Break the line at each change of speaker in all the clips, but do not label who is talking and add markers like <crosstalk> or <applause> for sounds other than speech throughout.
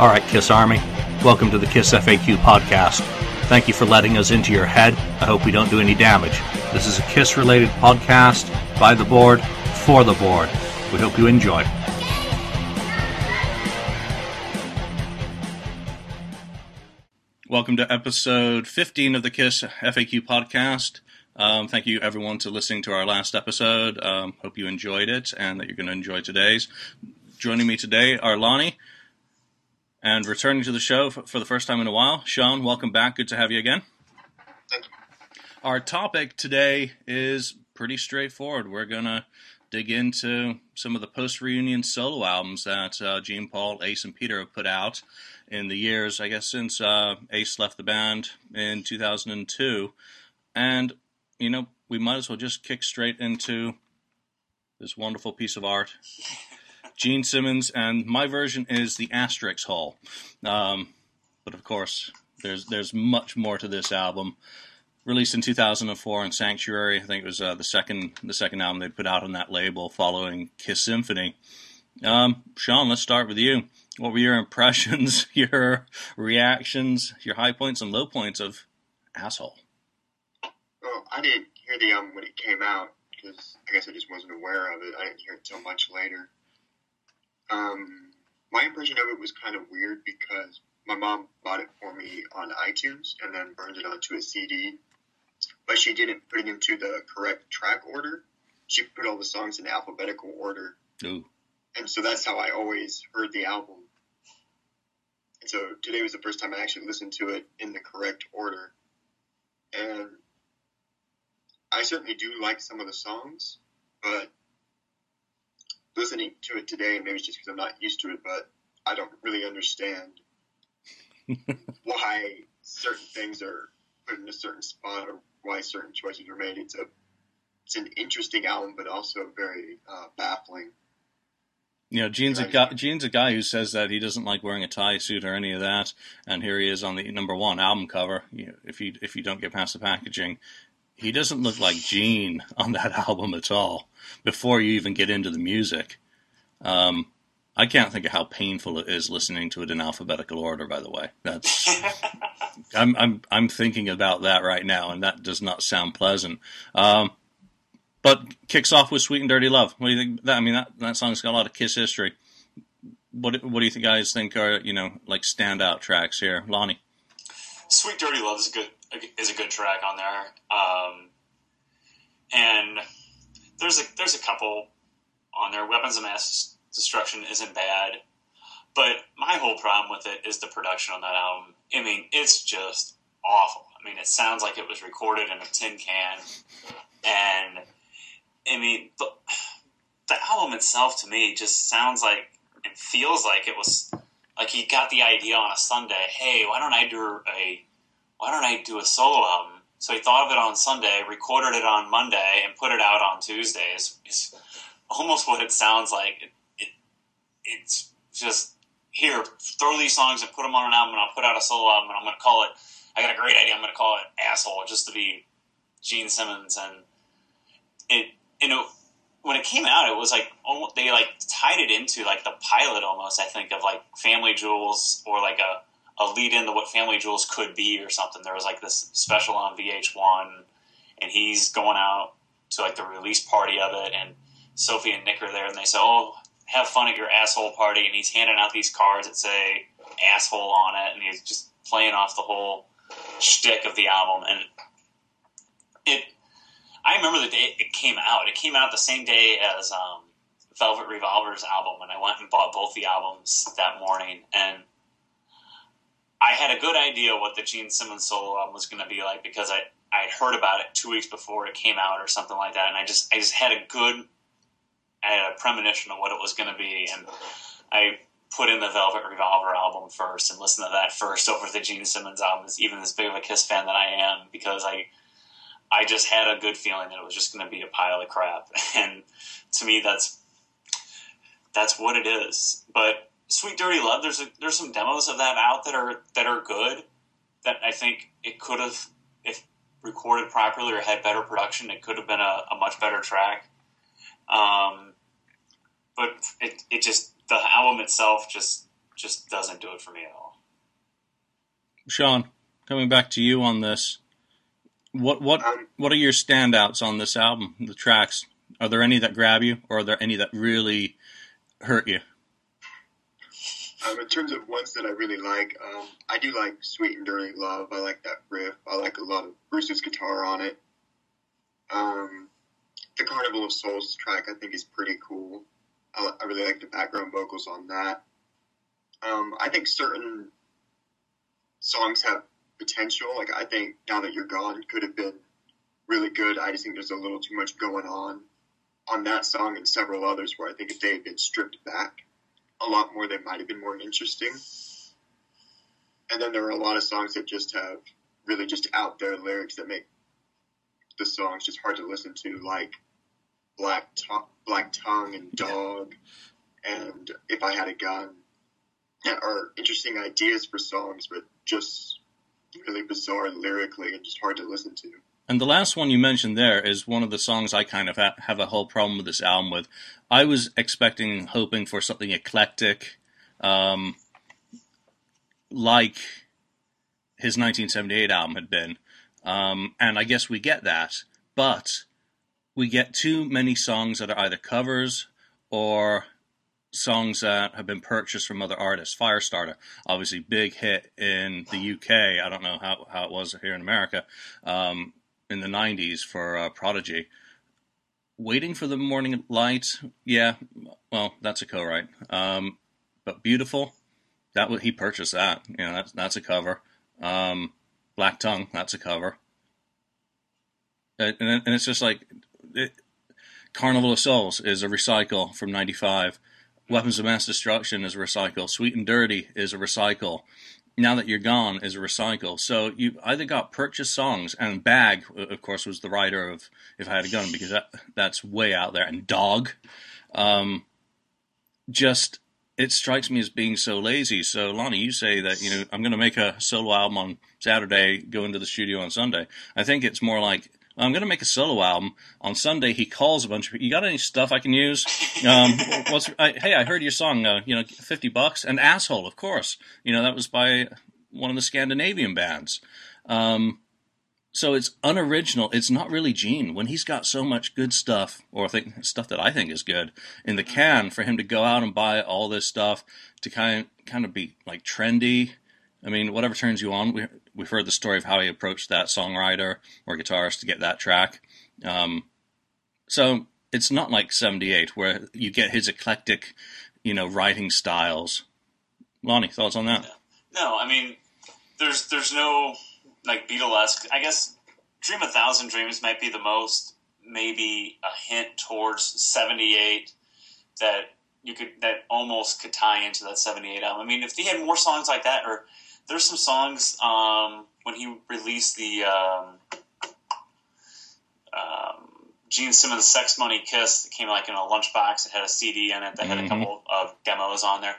All right, Kiss Army, welcome to the Kiss FAQ podcast. Thank you for letting us into your head. I hope we don't do any damage. This is a Kiss related podcast by the board, for the board. We hope you enjoy. Welcome to episode 15 of the KISS FAQ podcast. Um, thank you, everyone, to listening to our last episode. Um, hope you enjoyed it and that you're going to enjoy today's. Joining me today are Lonnie, and returning to the show for, the first time in a while, Sean, welcome back. Good to have you again.
Thank you.
Our topic today is pretty straightforward. We're going to dig into some of the post reunion solo albums that uh, Gene, Paul, Ace, and Peter have put out in the years, I guess, since uh, Ace left the band in 2002. And, you know, we might as well just kick straight into this wonderful piece of art. Gene Simmons, and my version is the Asterix Hall. Um, but of course, there's there's much more to this album. Released in 2004 on Sanctuary, I think it was uh, the second the second album they put out on that label, following Kiss Symphony. Um, Sean, let's start with you. What were your impressions, <laughs> your reactions, your high points and low points of Asshole?
Well, I didn't hear the album when it came out because I guess I just wasn't aware of it. I didn't hear it until much later. Um, my impression of it was kind of weird because my mom bought it for me on iTunes and then burned it onto a CD, but she didn't put it into the correct track order. She put all the songs in alphabetical order.
Ooh.
And so that's how I always heard the album. And so today was the first time I actually listened to it in the correct order. And I certainly do like some of the songs, but listening to it today, maybe it's just because I'm not used to it, but I don't really understand <laughs> why certain things are put in a certain spot or why certain choices are made. It's a it's an interesting album, but also very uh, baffling.
You know, Gene's a guy. Gene's a guy who says that he doesn't like wearing a tie suit or any of that, and here he is on the number one album cover. You know, if you if you don't get past the packaging, he doesn't look like Gene <laughs> on that album at all. Before you even get into the music, um, I can't think of how painful it is listening to it in alphabetical order. By the way, that's <laughs> I'm I'm I'm thinking about that right now, and that does not sound pleasant. Um, but kicks off with "Sweet and Dirty Love." What do you think? That I mean, that that song's got a lot of Kiss history. What what do you guys think are you know like standout tracks here, Lonnie?
"Sweet Dirty Love" is a good is a good track on there, um, and there's a there's a couple on there. Weapons of Mass Destruction isn't bad, but my whole problem with it is the production on that album. I mean, it's just awful. I mean, it sounds like it was recorded in a tin can, and I mean, the, the album itself to me just sounds like and feels like it was like he got the idea on a Sunday. Hey, why don't I do a why don't I do a solo album? So he thought of it on Sunday, recorded it on Monday, and put it out on Tuesdays. It's almost what it sounds like. It, it, it's just here, throw these songs and put them on an album, and I'll put out a solo album, and I'm going to call it. I got a great idea. I'm going to call it "Asshole" just to be Gene Simmons, and it you know when it came out, it was like almost, they like tied it into like the pilot almost. I think of like Family Jewels or like a a lead into what Family Jewels could be or something. There was like this special on VH1, and he's going out to like the release party of it, and Sophie and Nick are there, and they say, "Oh, have fun at your asshole party," and he's handing out these cards that say "asshole" on it, and he's just playing off the whole shtick of the album, and it. I remember the day it came out. It came out the same day as um, Velvet Revolver's album, and I went and bought both the albums that morning, and I had a good idea what the Gene Simmons solo album was going to be like because I I heard about it two weeks before it came out or something like that, and I just I just had a good I had a premonition of what it was going to be, and I put in the Velvet Revolver album first and listened to that first over the Gene Simmons album, even as big of a Kiss fan that I am, because I I just had a good feeling that it was just going to be a pile of crap, <laughs> and to me that's that's what it is. But Sweet Dirty Love, there's a, there's some demos of that out that are that are good. That I think it could have, if recorded properly or had better production, it could have been a, a much better track. Um, but it, it just the album itself just just doesn't do it for me at all.
Sean, coming back to you on this, what what
Um,
what are your standouts on this album? The tracks are there any that grab you, or are there any that really hurt you?
Um, in terms of ones that I really like, um, I do like "Sweet and Dirty Love." I like that riff. I like a lot of Bruce's guitar on it. Um, the "Carnival of Souls" track I think is pretty cool. I, I really like the background vocals on that. Um, I think certain songs have potential. Like I think "Now That You're Gone" could have been really good. I just think there's a little too much going on on that song and several others where I think if they had been stripped back a lot more, they might have been more interesting. And then there are a lot of songs that just have really just out there lyrics that make the songs just hard to listen to, like Black to- Black Tongue and Dog, and If I Had a Gun, that are interesting ideas for songs, but just really bizarre lyrically and just hard to listen to.
And the last one you mentioned there is one of the songs I kind of ha- have a whole problem with this album with. I was expecting, hoping for something eclectic, um, like his 1978 album had been. Um, and I guess we get that, but we get too many songs that are either covers or songs that have been purchased from other artists. Firestarter, obviously big hit in the UK. I don't know how, how it was here in America. Um, in the 90s for uh, Prodigy. Waiting for the Morning Light, yeah, well, that's a co-write. Um, but Beautiful, that he purchased that. You know, that's that's a cover. Um, Black Tongue, that's a cover. And, and it's just like it, Carnival of Souls is a recycle from '95. Weapons of Mass Destruction is a recycle. Sweet and Dirty is a recycle now that you're gone is a recycle. So you either got purchased songs and Bag, of course, was the writer of If I Had a Gun because that that's way out there, and Dog. Um, just it strikes me as being so lazy. So Lonnie, you say that you know I'm going to make a solo album on Saturday, go into the studio on Sunday. I think it's more like I'm going to make a solo album on Sunday. He calls a bunch of. You got any stuff I can use? Um, <laughs> what's I, hey? I heard your song. Uh, you know, fifty bucks. An asshole, of course. You know that was by one of the Scandinavian bands. Um, so it's unoriginal. It's not really Gene when he's got so much good stuff, or think, stuff that I think is good in the can. For him to go out and buy all this stuff to kind kind of be like trendy. I mean, whatever turns you on. We, we've heard the story of how he approached that songwriter or guitarist to get that track. Um, so it's not like 78 where you get his eclectic, you know, writing styles. Lonnie, thoughts on that?
No, I mean, there's there's no like Beatlesque. I guess Dream a Thousand Dreams might be the most maybe a hint towards 78 that you could that almost could tie into that 78 album. I mean, if he had more songs like that, or there's some songs um, when he released the um, um, Gene Simmons "Sex Money Kiss" that came like in a lunchbox. It had a CD in it that had
Mhm.
a couple of demos on there.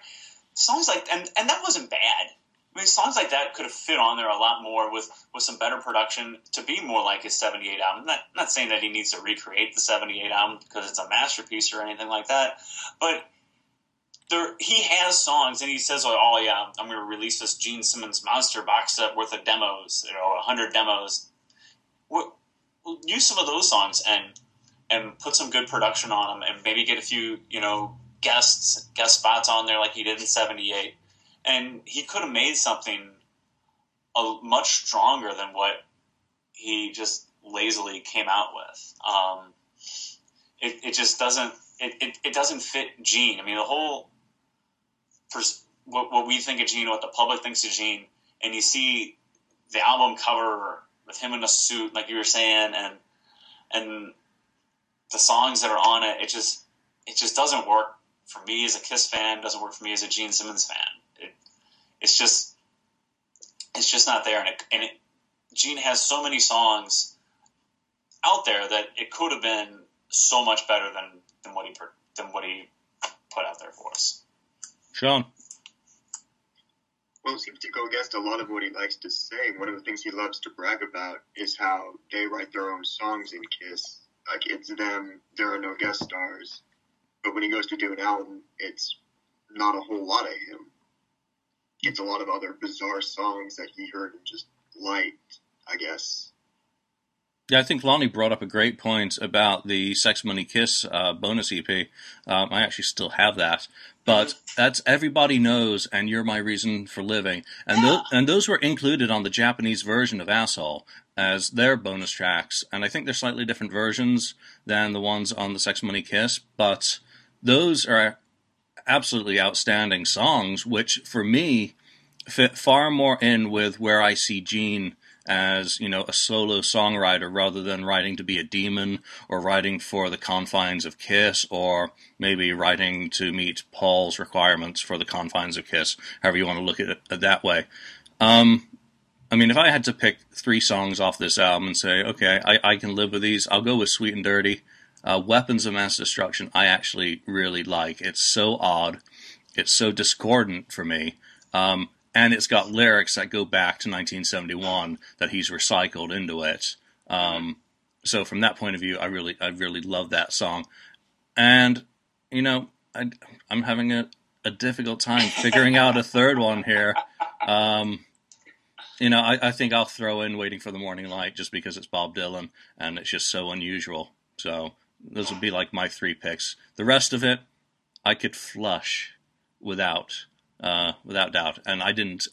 Songs like and and that wasn't bad. I mean, songs like that could have fit on there a lot more with, with some better production to be more like his 78 album. Not, not saying that he needs to recreate the 78 album because it's a masterpiece or anything like that, but there he has songs and he says, oh, oh yeah, I'm going to release this Gene Simmons monster box set worth of demos, you know, 100 demos. Well, use some of those songs and and put some good production on them and maybe get a few, you know, guests, guest spots on there like he did in 78 and he could have made something a, much stronger than what he just lazily came out with. Um, it, it just doesn't it, it, it doesn't fit Gene. I mean, the whole pers- what, what we think of Gene, what the public thinks of Gene, and you see the album cover with him in a suit, like you were saying, and and the songs that are on it, it just it just doesn't work for me as a Kiss fan. Doesn't work for me as a Gene Simmons fan It, it's just it's just not there and it, and it, Gene has so many songs out there that it could have been so much better than than what he than what he put out there for us.
Sean.
Well, it seems to go against a lot of what he likes to say. One of the things he loves to brag about is how they write their own songs in Kiss. Like, it's them, there are no guest stars. But when he goes to do an album, it's not a whole lot of him. It's a lot of other bizarre songs that he heard and just liked, I guess.
Yeah, I think Lonnie brought up a great point about the Sex Money Kiss uh, bonus EP. Um, I actually still have that, but that's Everybody Knows and You're My Reason for Living, and th- and those were included on the Japanese version of Asshole as their bonus tracks, and I think they're slightly different versions than the ones on the Sex Money Kiss, but those are absolutely outstanding songs, which for me fit far more in with where I see Gene as you know a solo songwriter rather than writing to be a demon or writing for the confines of Kiss or maybe writing to meet Paul's requirements for the confines of Kiss, however you want to look at it that way. Um, I mean, if I had to pick three songs off this album and say, okay, I, I can live with these, I'll go with Sweet and Dirty. Uh, Weapons of Mass Destruction, I actually really like. It's so odd. It's so discordant for me. Um, and it's got lyrics that go back to 1971 that he's recycled into it. Um, so from that point of view, I really, I really love that song. And you know, I, am having a, a difficult time figuring out a third one here. Um, you know, I, I, think I'll throw in "Waiting for the Morning Light" just because it's Bob Dylan and it's just so unusual. So those would be like my three picks. The rest of it, I could flush without uh, without doubt. And I didn't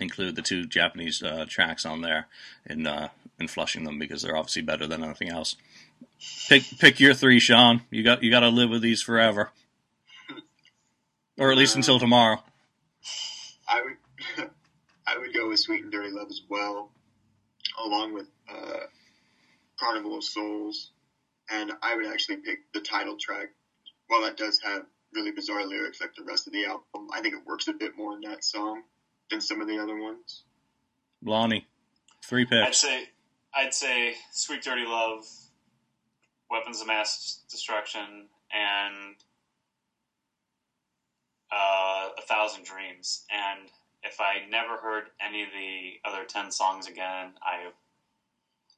include the two Japanese uh, tracks on there in uh, in flushing them because they're obviously better than anything else. Pick pick your three, Sean. You got you got to live with these forever, or at least uh, until tomorrow.
I would <laughs> I would go with Sweet and Dirty Love as well, along with uh, Carnival of Souls, and I would actually pick the title track. While that does have really bizarre lyrics like the rest of the album. I think it works a bit more in that song than some of the other ones.
Lonnie, three picks.
I'd say I'd say Sweet Dirty Love, Weapons of Mass Destruction, and uh, A Thousand Dreams. And if I never heard any of the other ten songs again, I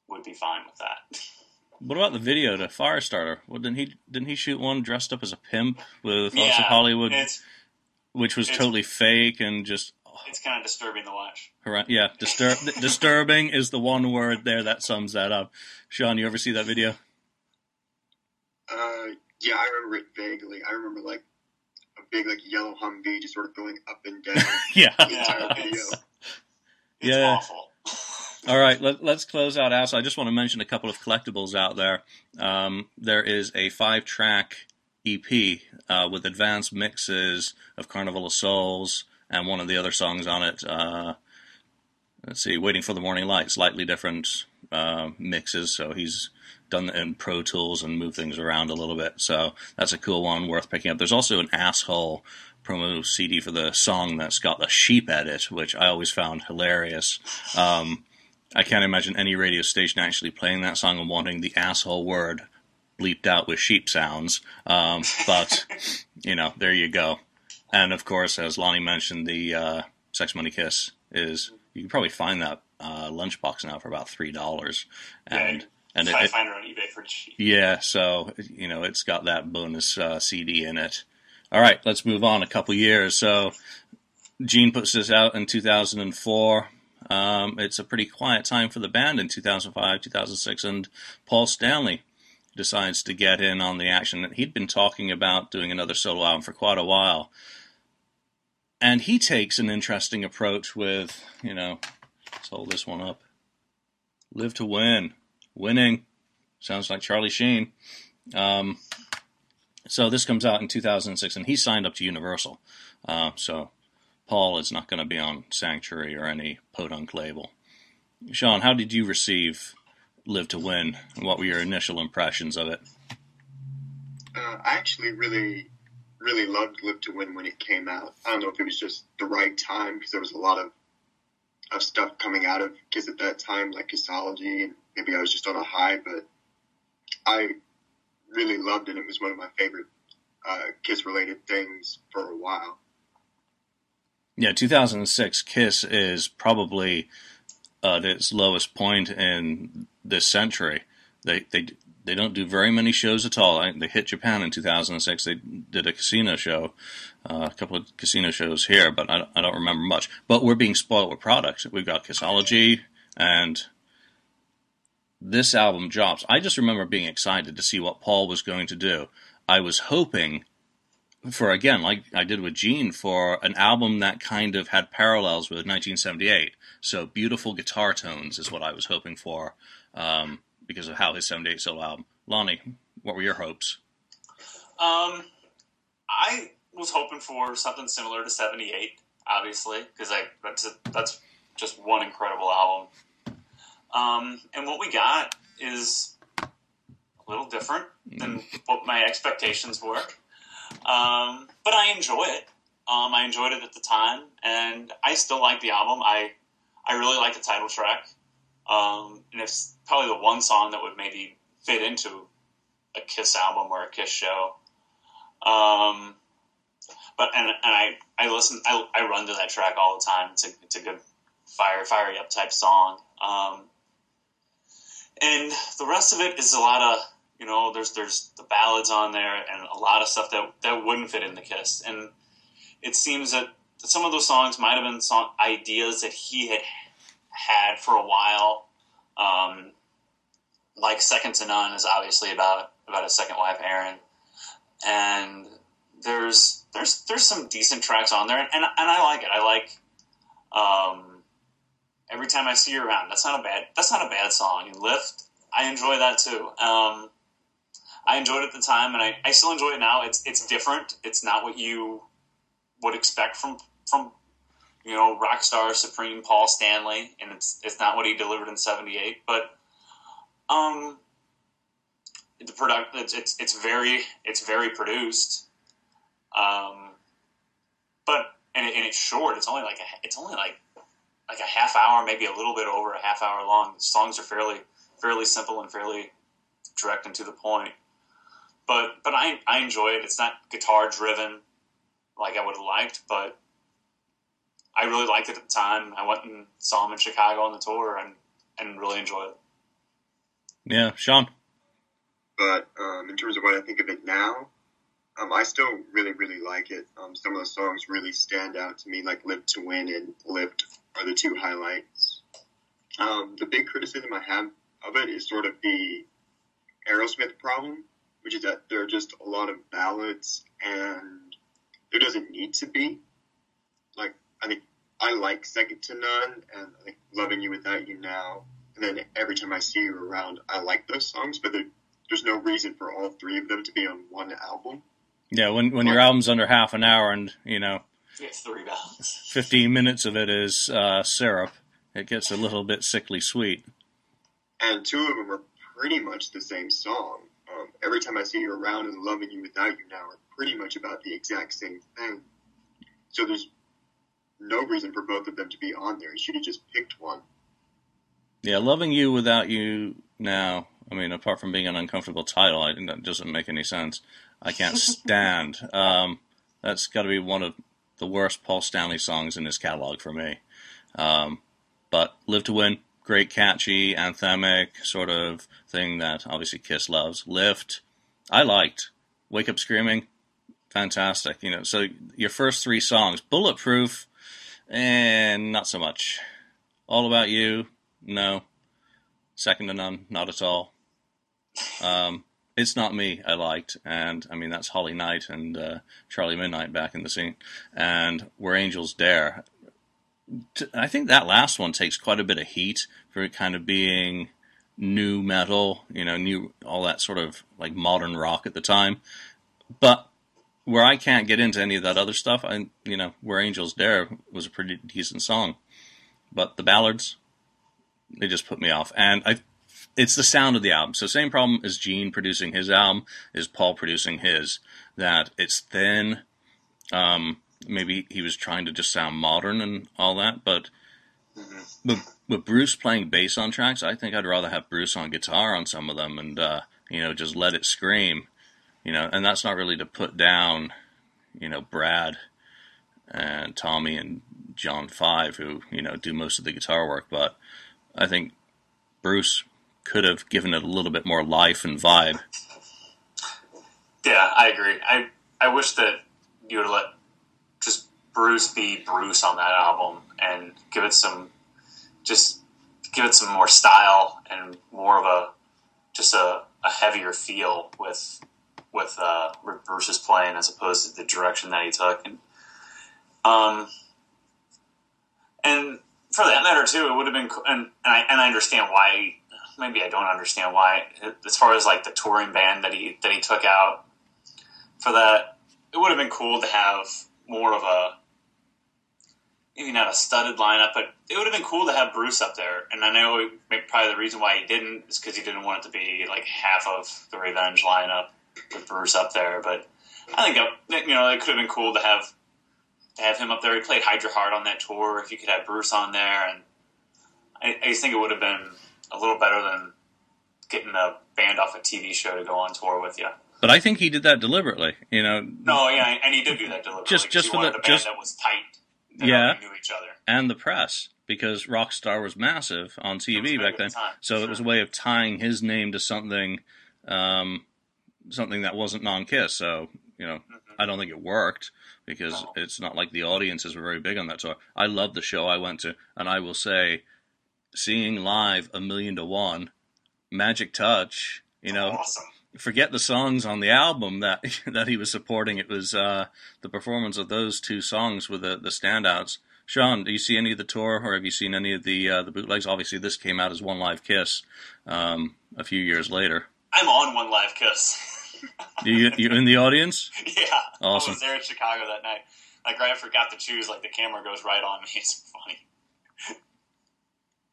would be fine with that. <laughs>
What about the video to Firestarter? Well, didn't he didn't he shoot one dressed up as a pimp with
yeah,
Hollywood, which was totally fake and just.
It's kind of disturbing to watch. Right?
Yeah, disturb, <laughs> disturbing is the one word there that sums that up. Sean, you ever see that video?
Uh, yeah, I remember it vaguely. I remember like a big like yellow Humvee just sort of going up and down. <laughs>
yeah,
the entire
yeah,
video.
It's, it's yeah. awful.
All right, let, us close out. Also, I just want to mention a couple of collectibles out there. Um, there is a five-track EP uh, with advanced mixes of Carnival of Souls and one of the other songs on it. Uh, let's see, Waiting for the Morning Light, slightly different uh, mixes. So he's done in Pro Tools and moved things around a little bit. So that's a cool one worth picking up. There's also an asshole promo CD for the song that's got the sheep edit, which I always found hilarious. Um, I can't imagine any radio station actually playing that song and wanting the asshole word bleeped out with sheep sounds. Um, but, <laughs> you know, there you go. And of course, as Lonnie mentioned, the uh, Sex Money Kiss is, you can probably find that uh, lunchbox now for about $3. And,
yeah,
and
it, find it on eBay for cheap.
Yeah, so, you know, it's got that bonus uh, CD in it. All right, let's move on a couple years. So, Gene puts this out in 2004. Um, it's a pretty quiet time for the band in 2005, 2006, and Paul Stanley decides to get in on the action. He'd been talking about doing another solo album for quite a while. And he takes an interesting approach with, you know, let's hold this one up. Live to win. Winning. Sounds like Charlie Sheen. Um, so this comes out in 2006, and he signed up to Universal. Uh, so Paul is not going to be on Sanctuary or any podunk label. Sean, how did you receive Live to Win, what were your initial impressions of it?
Uh, I actually really, really loved Live to Win when it came out. I don't know if it was just the right time because there was a lot of of stuff coming out of Kiss at that time, like Kissology, and maybe I was just on a high, but I really loved it. It was one of my favorite uh, Kiss related things for a while.
Yeah, 2006 Kiss is probably uh, at its lowest point in this century. They they they don't do very many shows at all. They hit Japan in 2006. They did a casino show, uh, a couple of casino shows here, but I, I, don't remember much. But we're being spoiled with products. We've got Kissology and this album drops. I just remember being excited to see what Paul was going to do. I was hoping for again, like I did with Gene, for an album that kind of had parallels with 1978. So beautiful guitar tones is what I was hoping for. Um, because of how his 78 solo album. Lonnie, what were your hopes?
Um, I was hoping for something similar to 78, obviously, because that's, that's just one incredible album. Um, and what we got is a little different than mm. what my expectations were. Um, but I enjoy it. Um, I enjoyed it at the time, and I still like the album. I I really like the title track. Um, and it's probably the one song that would maybe fit into a Kiss album or a Kiss show. Um, but and and I I listen I, I run to that track all the time. It's a it's a good fire fiery up type song. Um, and the rest of it is a lot of you know there's there's the ballads on there and a lot of stuff that that wouldn't fit in the Kiss. And it seems that some of those songs might have been song ideas that he had had for a while. Um, like Second to None is obviously about about his second wife Erin, and there's there's there's some decent tracks on there, and and I like it. I like um, every time I see you around. That's not a bad that's not a bad song. And Lift, I enjoy that too. Um, I enjoyed it at the time, and I, I still enjoy it now. It's it's different. It's not what you would expect from from you know, rock star supreme Paul Stanley, and it's it's not what he delivered in '78, but um, the product it's, it's it's very it's very produced, um, but and, it, and it's short. It's only like a, it's only like like a half hour, maybe a little bit over a half hour long. The songs are fairly fairly simple and fairly direct and to the point. But but I I enjoy it. It's not guitar driven like I would have liked, but I really liked it at the time. I went and saw him in Chicago on the tour and, and really enjoyed it.
Yeah, Sean.
But um, in terms of what I think of it now, um, I still really, really like it. Um, some of the songs really stand out to me, like "Live to Win" and "Lift" are the two highlights. Um, the big criticism I have of it is sort of the Aerosmith problem, which is that there are just a lot of ballads, and there doesn't need to be. Like I think I like Second to None and I think Loving You Without You Now. And then every time I see you around, I like those songs, but there, there's no reason for all three of them to be on one album.
Yeah, when when your album's under half an hour and you know,
it's three ballads. <laughs>
Fifteen minutes of it is uh, syrup. It gets a little bit sickly sweet.
And two of them are pretty much the same song. Um, every time I see you around and loving you without you now are pretty much about the exact same thing. So there's no reason for both of them to be on there. You should have just picked one.
Yeah, loving you without you now. I mean, apart from being an uncomfortable title, I, that doesn't make any sense. I can't <laughs> stand. um, that's got to be one of the worst Paul Stanley songs in his catalog for me. Um, but Live to Win, great catchy anthemic sort of thing that obviously Kiss loves. Lift, I liked. Wake Up Screaming, fantastic. You know, so your first three songs, Bulletproof, and not so much. All About You, no. Second to None, not at all. Um, it's Not Me, I liked. And, I mean, that's Holly Knight and uh, Charlie Midnight back in the scene. And Where Angels Dare. I think that last one takes quite a bit of heat for it kind of being nu metal, you know, new, all that sort of like modern rock at the time. But where I can't get into any of that other stuff, I you know, where Angels Dare was a pretty decent song, but the ballads, they just put me off. And I, it's the sound of the album. So same problem as Gene producing his album is Paul producing his. That it's thin. Um, maybe he was trying to just sound modern and all that, but. Mm-hmm. But with Bruce playing bass on tracks, I think I'd rather have Bruce on guitar on some of them, and uh, you know just let it scream you know, and that's not really to put down, you know, Brad and Tommy and John Five, who you know do most of the guitar work, but I think Bruce could have given it a little bit more life and vibe.
Yeah, I agree. I I wish that you would let just Bruce be Bruce on that album and give it some just give it some more style and more of a just a, a heavier feel with with uh, Bruce's playing as opposed to the direction that he took. And um, and for that matter too, it would have been. And, and I and I understand why. Maybe I don't understand why. As far as like the touring band that he that he took out for that, it would have been cool to have more of a maybe not a studded lineup, but it would have been cool to have Bruce up there. And I know probably the reason why he didn't is because he didn't want it to be like half of the Revenge lineup with Bruce up there. But I think you know it could have been cool to have to have him up there. He played Hide Your Heart on that tour. If you could have Bruce on there, and I, I just think it would have been a little better than getting a band off a TV show to go on tour with you.
But I think he did that deliberately. You know.
No, yeah, and he did do that deliberately.
Just, just for the,
the
just
that was tight.
yeah,
knew each other.
And the press, because Rockstar was massive on TV back then.
The time,
so
sure.
it was a way of tying his name to something, um, something that wasn't non-Kiss. So you know,
mm-hmm.
I don't think it worked because it's not like the audiences were very big on that tour. I loved the show I went to, and I will say, seeing live a million to one, Magic Touch. You know,
awesome.
forget the songs on the album that <laughs> that he was supporting. It was uh, the performance of those two songs were the the standouts. Sean, do you see any of the tour, or have you seen any of the uh, the bootlegs? Obviously, this came out as One Live Kiss um, a few years later.
I'm on One Live Kiss. <laughs>
You you in the audience?
yeah,
Awesome.
I was there in Chicago that night. Like right, I forgot to choose. Like the camera goes right on me. <laughs> It's funny.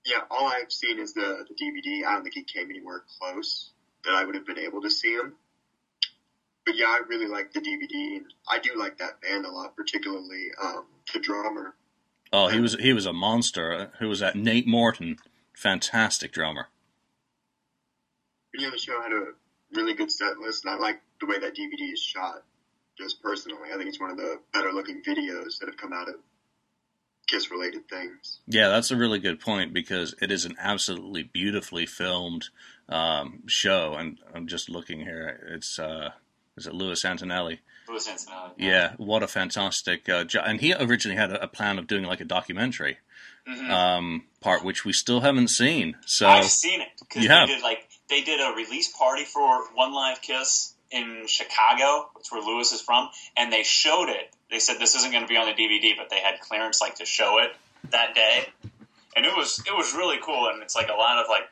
Yeah, all I've seen is the, the DVD. I don't think he came anywhere close that I would have been able to see him. But yeah, I really like the DVD, I do like that band a lot, particularly um, the drummer.
Oh, he was he was a monster. Who was that? Nate Morton, fantastic drummer.
The show had a really good set list, and I like the way that DVD is shot. Just personally, I think it's one of the better looking videos that have come out of Kiss related things.
Yeah, that's a really good point because it is an absolutely beautifully filmed um, show, and I'm just looking here. It's uh, is it Louis Antonelli?
Antonelli.
Yeah, what a fantastic uh, job! And he originally had a, a plan of doing like a documentary
Mhm.
um, part, which we still haven't seen. So
I've seen it because
You
they did like they did a release party for One Live Kiss in Chicago. That's where Louis is from, and they showed it. They said this isn't going to be on the DVD, but they had clearance like to show it that day, and it was it was really cool. And it's like a lot of like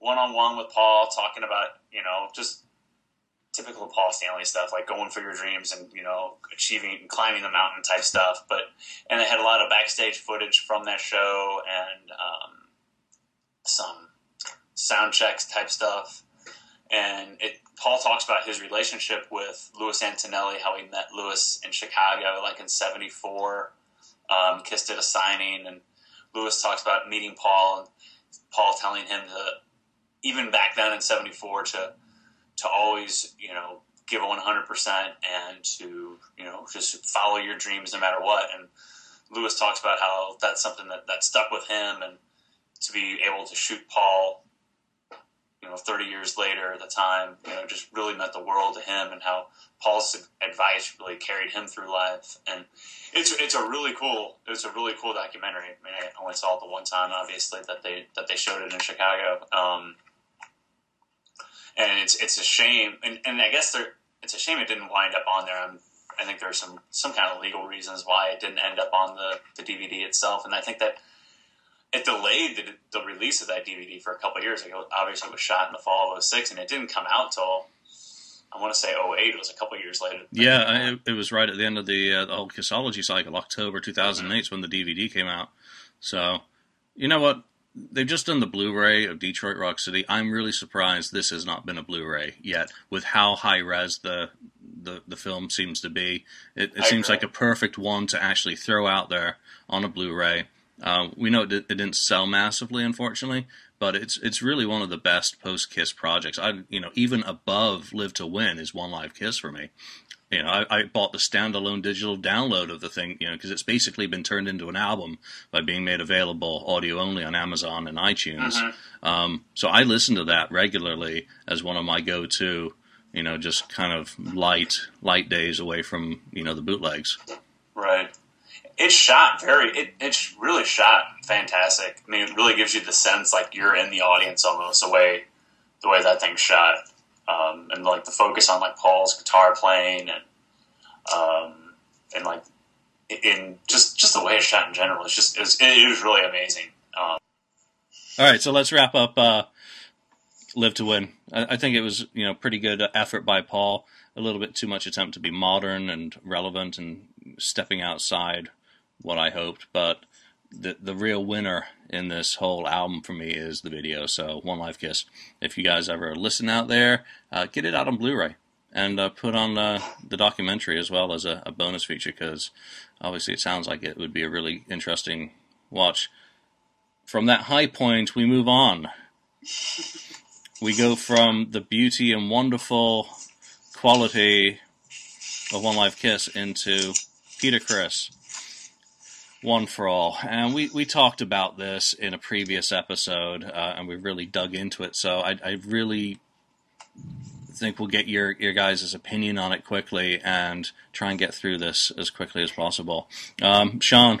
one on one with Paul talking about you know just typical Paul Stanley stuff, like going for your dreams and you know achieving and climbing the mountain type stuff. But and they had a lot of backstage footage from that show and um, some sound checks type stuff. And it Paul talks about his relationship with Louis Antonelli, how he met Louis in Chicago, like in '74. Um, Kiss did a signing, and Louis talks about meeting Paul and Paul telling him to, even back then in '74, to to always, you know, give 100% and to, you know, just follow your dreams no matter what. And Louis talks about how that's something that, that stuck with him and to be able to shoot Paul, you know, 30 years later at the time, you know, just really meant the world to him and how Paul's advice really carried him through life. And it's, it's a really cool, it's a really cool documentary. I mean, I only saw it the one time, obviously, that they, that they showed it in Chicago. Um, and it's it's a shame, and, and I guess there it's a shame it didn't wind up on there. i I think there's some some kind of legal reasons why it didn't end up on the, the DVD itself, and I think that it delayed the, the release of that DVD for a couple of years. Like, it obviously, it was shot in the fall of 06, and it didn't come out till I want to say 08 It was a couple of years later.
yeah, I, it was right at the end of the uh, the whole Kissology cycle, October 2008 is when the DVD came out. So, you know what? They've just done the Blu-ray of Detroit Rock City. I'm really surprised this has not been a Blu-ray yet, with how high res the the, the film seems to be. It, it seems
agree.
like a perfect one to actually throw out there on a Blu-ray. Um, we know it, it didn't sell massively, unfortunately, but it's it's really one of the best post Kiss projects. I you know even above Live to Win is One Live Kiss for me. You know, I, I bought the standalone digital download of the thing, you know, because it's basically been turned into an album by being made available audio only on Amazon and iTunes.
Mhm.
Um, so I listen to that regularly as one of my go-to, you know, just kind of light light days away from you know the bootlegs.
Right. It's shot very. It, it's really shot fantastic. I mean, it really gives you the sense like you're in the audience almost the way the way that thing's shot, um, and like the focus on like Paul's guitar playing and um, and like in just just the way it's shot in general. It's just it's, it was really amazing. Um,
All right, so let's wrap up. Uh, Live to win. I, I think it was you know pretty good effort by Paul. A little bit too much attempt to be modern and relevant and stepping outside what I hoped, but the the real winner in this whole album for me is the video. So One Live Kiss. If you guys ever listen out there, uh, get it out on Blu-ray and uh, put on uh, the documentary as well as a, a bonus feature because obviously it sounds like it would be a really interesting watch. From that high point, we move on. We go from the beauty and wonderful quality of One Live Kiss into Peter Criss. One for All. And we, we talked about this in a previous episode, uh, and we really dug into it. So I, I really think we'll get your, your guys' opinion on it quickly and try and get through this as quickly as possible. Um, Sean,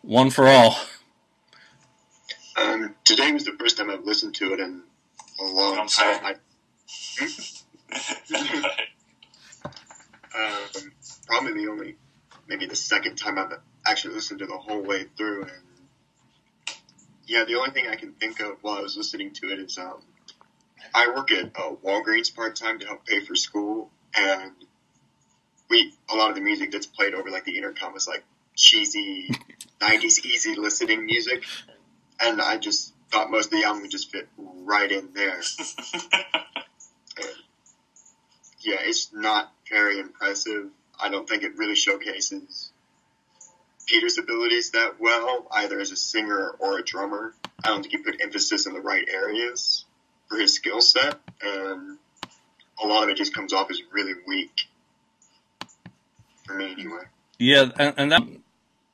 One for All.
Um, today was the first time I've listened to it in a long
I'm
time. I, <laughs> <laughs> um, probably the only, maybe the second time I've actually listened to the whole way through. And yeah, the only thing I can think of while I was listening to it is um, I work at uh, Walgreens part time to help pay for school, and we a lot of the music that's played over like the intercom is like cheesy <laughs> '90s easy listening music, and I just thought most of the album would just fit right in there. <laughs> yeah, it's not very impressive. I don't think it really showcases Peter's abilities that well, either as a singer or a drummer. I don't think he put emphasis in the right areas for his skill set, and a lot of it just comes off as really weak. For me, anyway.
Yeah, and, and that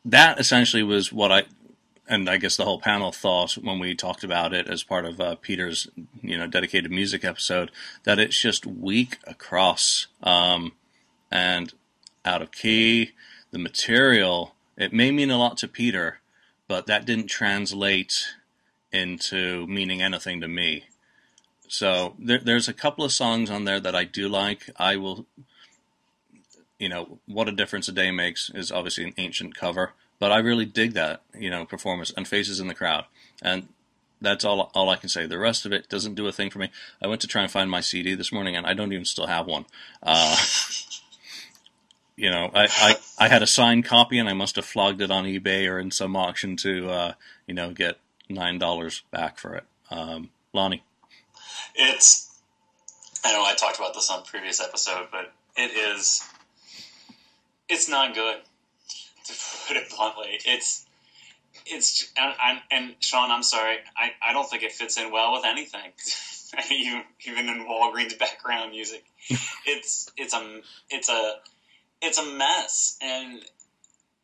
that essentially was what I and I guess the whole panel thought when we talked about it as part of uh, Peter's you know dedicated music episode that it's just weak across um, and out of key. The material it may mean a lot to Peter, but that didn't translate into meaning anything to me. So there, there's a couple of songs on there that I do like. I will you know, what a difference a day makes is obviously an ancient cover, but I really dig that, you know, performance and faces in the crowd. And that's all all I can say. The rest of it doesn't do a thing for me. I went to try and find my CD this morning and I don't even still have one. Uh, <laughs> you know, I, I, I had a signed copy and I must have flogged it on eBay or in some auction to, uh, you know, get $9 back for it. Um, Lonnie.
it's I know I talked about this on a previous episode, but it is it's not good to put it bluntly. It's it's and, and, and Sean, I'm sorry, I, I don't think it fits in well with anything. <laughs> even even in Walgreens background music, <laughs> it's it's a it's a it's a mess, and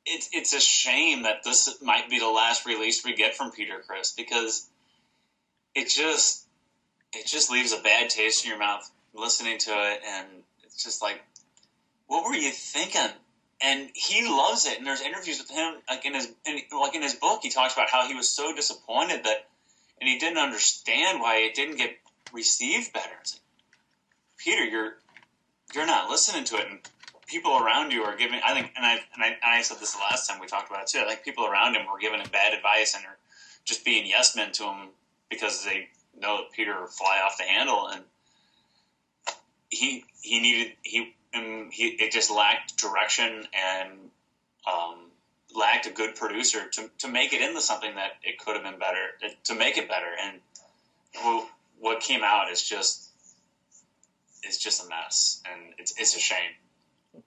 it's it's a shame that this might be the last release we get from Peter Criss because it just it just leaves a bad taste in your mouth listening to it, and it's just like, what were you thinking? And he loves it, and there's interviews with him, like in his in, like in his book, he talks about how he was so disappointed that, and he didn't understand why it didn't get received better. Like, Peter, you're you're not listening to it, and people around you are giving. I think, and I and I, and I said this the last time we talked about it too. I think people around him were giving him bad advice and are just being yes men to him because they know that Peter will fly off the handle, and he he needed he and he it just lacked direction and um, lacked a good producer to to make it into something that it could have been better to make it better, and what, what came out is just is just a mess, and it's it's a shame.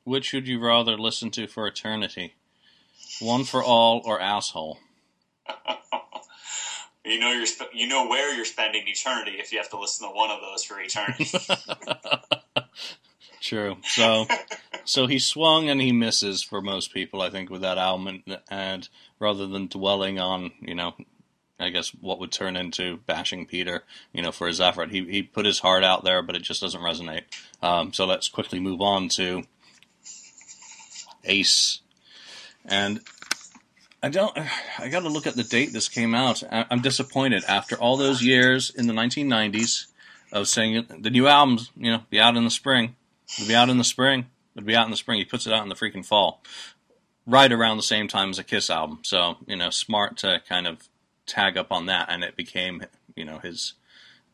Which would you rather listen to for eternity? One for all or asshole? <laughs>
you know you're sp- you know where you're spending eternity if you have to listen to one of those for eternity. <laughs>
True. So So he swung and he misses for most people, I think, with that album, and, and rather than dwelling on, you know, I guess what would turn into bashing Peter, you know, for his effort, he he put his heart out there, but it just doesn't resonate. Um, so let's quickly move on to Ace, and I don't. I got to look at the date this came out. I'm disappointed after all those years in the 1990s of saying the new albums, you know, be out in the spring. It'll be out in the spring. It'll be out in the spring. He puts it out in the freaking fall, right around the same time as a Kiss album. So you know, smart to kind of tag up on that, and it became you know his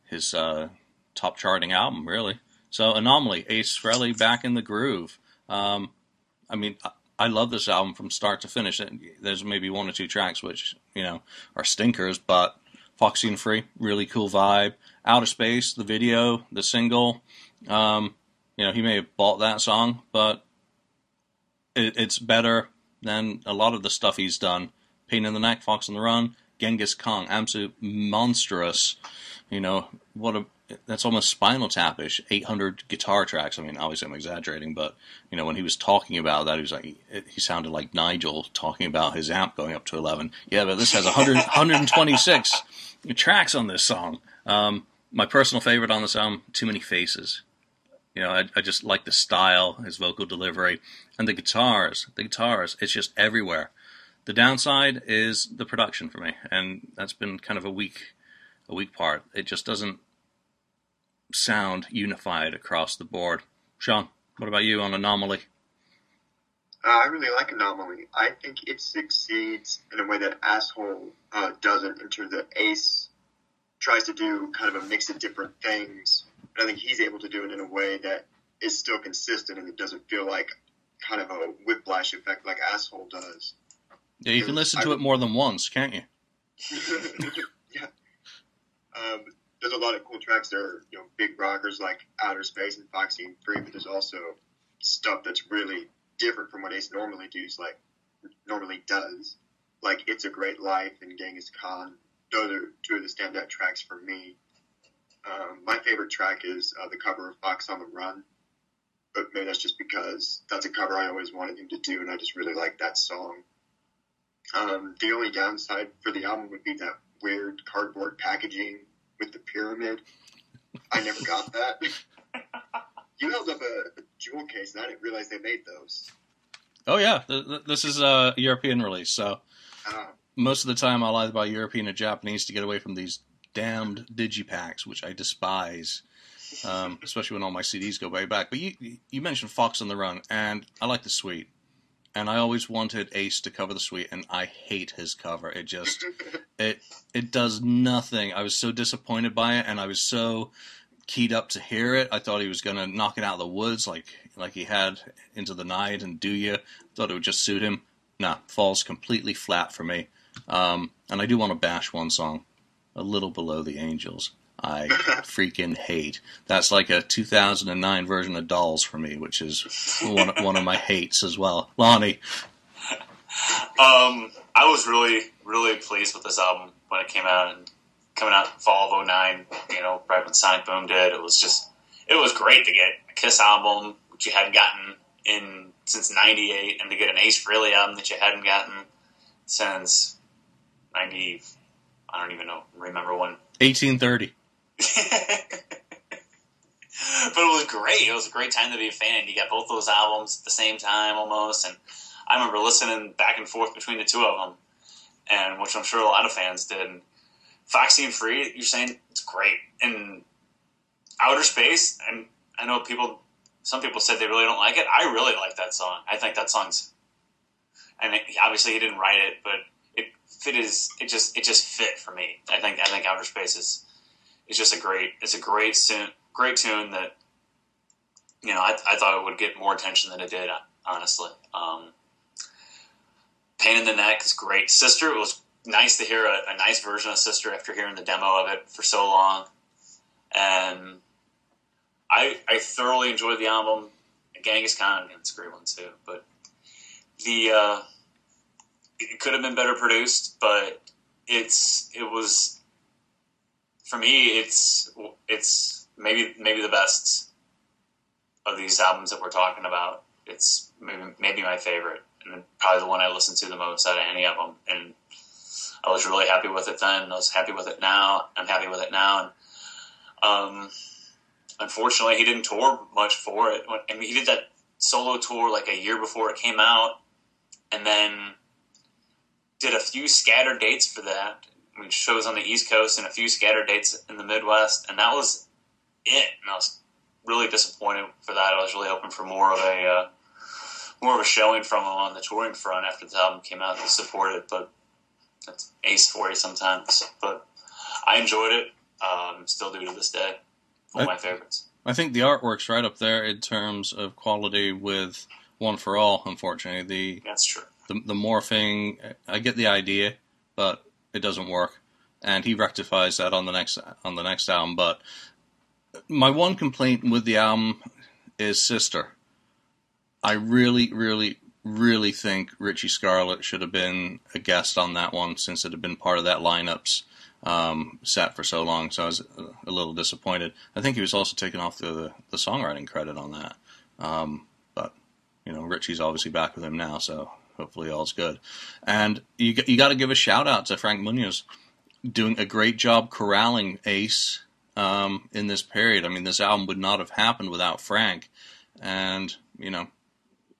his uh, top charting album really. So Anomaly, Ace Frehley back in the groove. Um, I mean, I love this album from start to finish. There's maybe one or two tracks which you know are stinkers, but Foxy and Free, really cool vibe. Outer Space, the video, the single. Um, you know, he may have bought that song, but it, it's better than a lot of the stuff he's done. Pain in the Neck, Fox on the Run, Genghis Khan, absolute monstrous. You know, what a that's almost Spinal Tapish. 800 guitar tracks. I mean, obviously I'm exaggerating, but you know when he was talking about that, he was like he sounded like Nigel talking about his amp going up to 11. Yeah, but this has 100 126 <laughs> tracks on this song. Um, my personal favorite on this album, Too Many Faces. You know, I, I just like the style, his vocal delivery, and the guitars. The guitars, it's just everywhere. The downside is the production for me, and that's been kind of a weak, a weak part. It just doesn't sound unified across the board. Sean, what about you on Anomaly?
Uh, I really like Anomaly. I think it succeeds in a way that Asshole uh, doesn't. in terms the Ace tries to do kind of a mix of different things, but I think he's able to do it in a way that is still consistent and it doesn't feel like kind of a whiplash effect like Asshole does.
Yeah, you can listen to I, it more than once, can't you? <laughs>
yeah. Um, there's a lot of cool tracks. There are you know big rockers like Outer Space and Foxy and Free, but there's also stuff that's really different from what Ace normally does, like normally does. Like It's a Great Life and Genghis Khan. Those are two of the standout tracks for me. Um, my favorite track is uh, the cover of Fox on the Run, but maybe that's just because that's a cover I always wanted him to do, and I just really like that song. Um, the only downside for the album would be that weird cardboard packaging with the pyramid. I never got that. you held up a, jewel case, and I didn't realize they made those.
Oh yeah, this is a European release, so uh, most of the time I'll either buy European or Japanese to get away from these damned digipacks, which I despise. Um, especially when all my CDs go way back. But you you mentioned Fox on the Run, and I like the Sweet and I always wanted Ace to cover the Sweet, and I hate his cover. It just <laughs> it it does nothing. I was so disappointed by it, and I was so keyed up to hear it. I thought he was gonna knock it out of the woods like like he had into the night and Do Ya. Thought it would just suit him. Nah, falls completely flat for me. Um, and I do want to bash one song, a little below the Angels. I freaking hate. That's like a 2009 version of Dolls for me, which is one one of my hates as well. Lonnie.
Um, I was really really pleased with this album when it came out and coming out fall of 09, you know, right when Sonic Boom did. It was just it was great to get a Kiss album which you hadn't gotten in since 98 and to get an Ace Frehley album that you hadn't gotten since 90 I don't even know remember when
1830 <laughs>
but it was great. It was a great time to be a fan. You got both those albums at the same time almost, and I remember listening back and forth between the two of them, and which I'm sure a lot of fans did. And Foxy and Free, you're saying it's great. And Outer Space, and I know people, some people said they really don't like it. I really like that song. I think that song's, and obviously he didn't write it, but it fit is it just it just fit for me. I think I think Outer Space is it's just a great it's a great great tune that you know I, I thought it would get more attention than it did honestly. Um, Pain in the Neck is great. Sister it was nice to hear a, a, nice version of Sister after hearing the demo of it for so long, and I I thoroughly enjoyed the album. Genghis Khan, it's a great one too, but the uh, it could have been better produced, but it's it was for me, it's it's maybe maybe the best of these albums that we're talking about. it's maybe, maybe my favorite, and probably the one I listen to the most out of any of them. And I was really happy with it then. I was happy with it now. I'm happy with it now. And um, unfortunately, he didn't tour much for it. I mean, he did that solo tour like a year before it came out, and then did a few scattered dates for that. Shows on the East Coast and a few scattered dates in the Midwest, and that was it. And I was really disappointed for that. I was really hoping for more of a uh, more of a showing from him on the touring front after the album came out to support it, but that's ace for you sometimes. But I enjoyed it. Um, still do to this day. One of my favorites.
I think the artwork's right up there in terms of quality with One for All. Unfortunately, the
that's true.
The, the morphing, I get the idea, but it doesn't work, and he rectifies that on the next on the next album. But my one complaint with the album is Sister. I really, really, really think Richie Scarlet should have been a guest on that one since it had been part of that lineup's um, set for so long. So I was a little disappointed. I think he was also taken off the the songwriting credit on that. Um, but you know, Richie's obviously back with him now, so hopefully all's good. And you you got to give a shout out to Frank Munoz doing a great job corralling Ace um, in this period. I mean, this album would not have happened without Frank, and you know,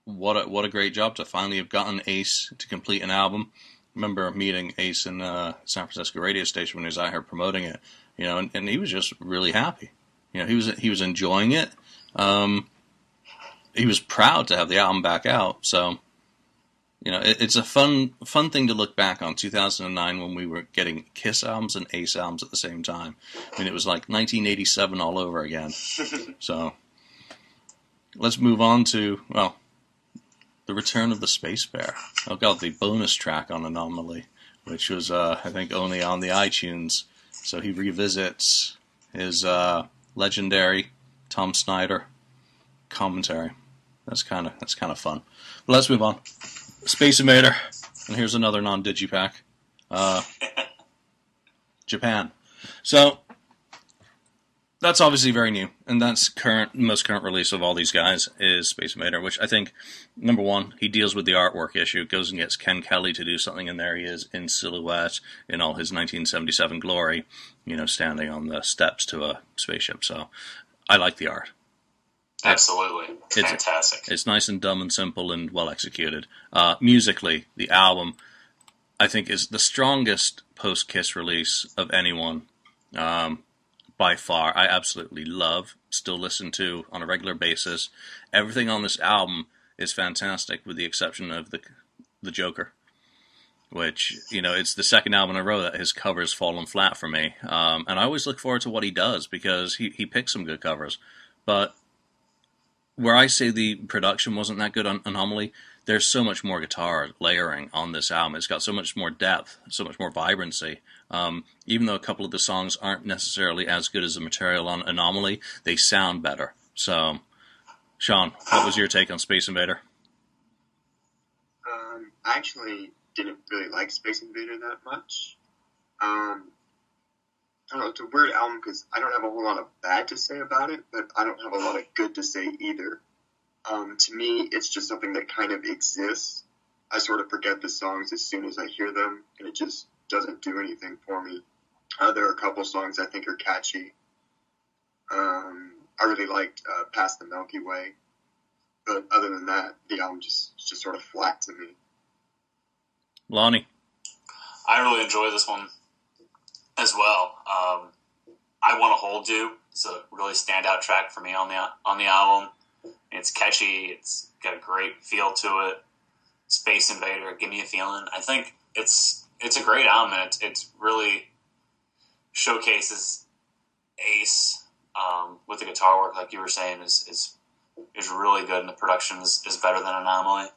what a what a great job to finally have gotten Ace to complete an album. I remember meeting Ace in uh, San Francisco radio station when he was out here promoting it, you know, and, and he was just really happy. You know, he was he was enjoying it. Um, he was proud to have the album back out. So, you know, it, it's a fun fun thing to look back on 2009 when we were getting Kiss albums and Ace albums at the same time. I mean, it was like 1987 all over again. <laughs> so, let's move on to well, the Return of the Space Bear. I got the bonus track on Anomaly, which was uh, I think only on the iTunes. So he revisits his uh, legendary Tom Snyder commentary. That's kind of that's kind of fun. But let's move on. Space Invader, and here's another non-digipack. Uh, Japan. So that's obviously very new, and that's current most current release of all these guys is Space Invader, which I think number one he deals with the artwork issue, goes and gets Ken Kelly to do something, and there he is in silhouette in all his 1977 glory, you know, standing on the steps to a spaceship. So I like the art.
Absolutely, it's, fantastic.
It's nice and dumb and simple and well executed. Uh, musically, the album I think is the strongest post Kiss release of anyone. Um, by far. I absolutely love, still listen to on a regular basis. Everything on this album is fantastic, with the exception of the the Joker, which you know it's the second album in a row that his covers fallen flat for me. Um, and I always look forward to what he does because he he picks some good covers, but where I say the production wasn't that good on Anomaly, there's so much more guitar layering on this album. It's got so much more depth, so much more vibrancy. Um, even though a couple of the songs aren't necessarily as good as the material on Anomaly, they sound better. So, Sean, what was your take on Space Invader?
Um, I actually didn't really like Space Invader that much. Um, I don't know, it's a weird album because I don't have a whole lot of bad to say about it, but I don't have a lot of good to say either. Um, to me, it's just something that kind of exists. I sort of forget the songs as soon as I hear them, and it just doesn't do anything for me. Uh, there are a couple songs I think are catchy. Um, I really liked uh, "Past the Milky Way," but other than that, the album just just sort of flat to me.
Lonnie,
I really enjoy this one as well. Um, I want to hold you. It's a really standout track for me on the on the album. It's catchy. It's got a great feel to it. Space Invader, give me a feeling. I think it's it's a great album, and it, it really showcases Ace um, with the guitar work, like you were saying, is is is really good, and the production is, is better than Anomaly.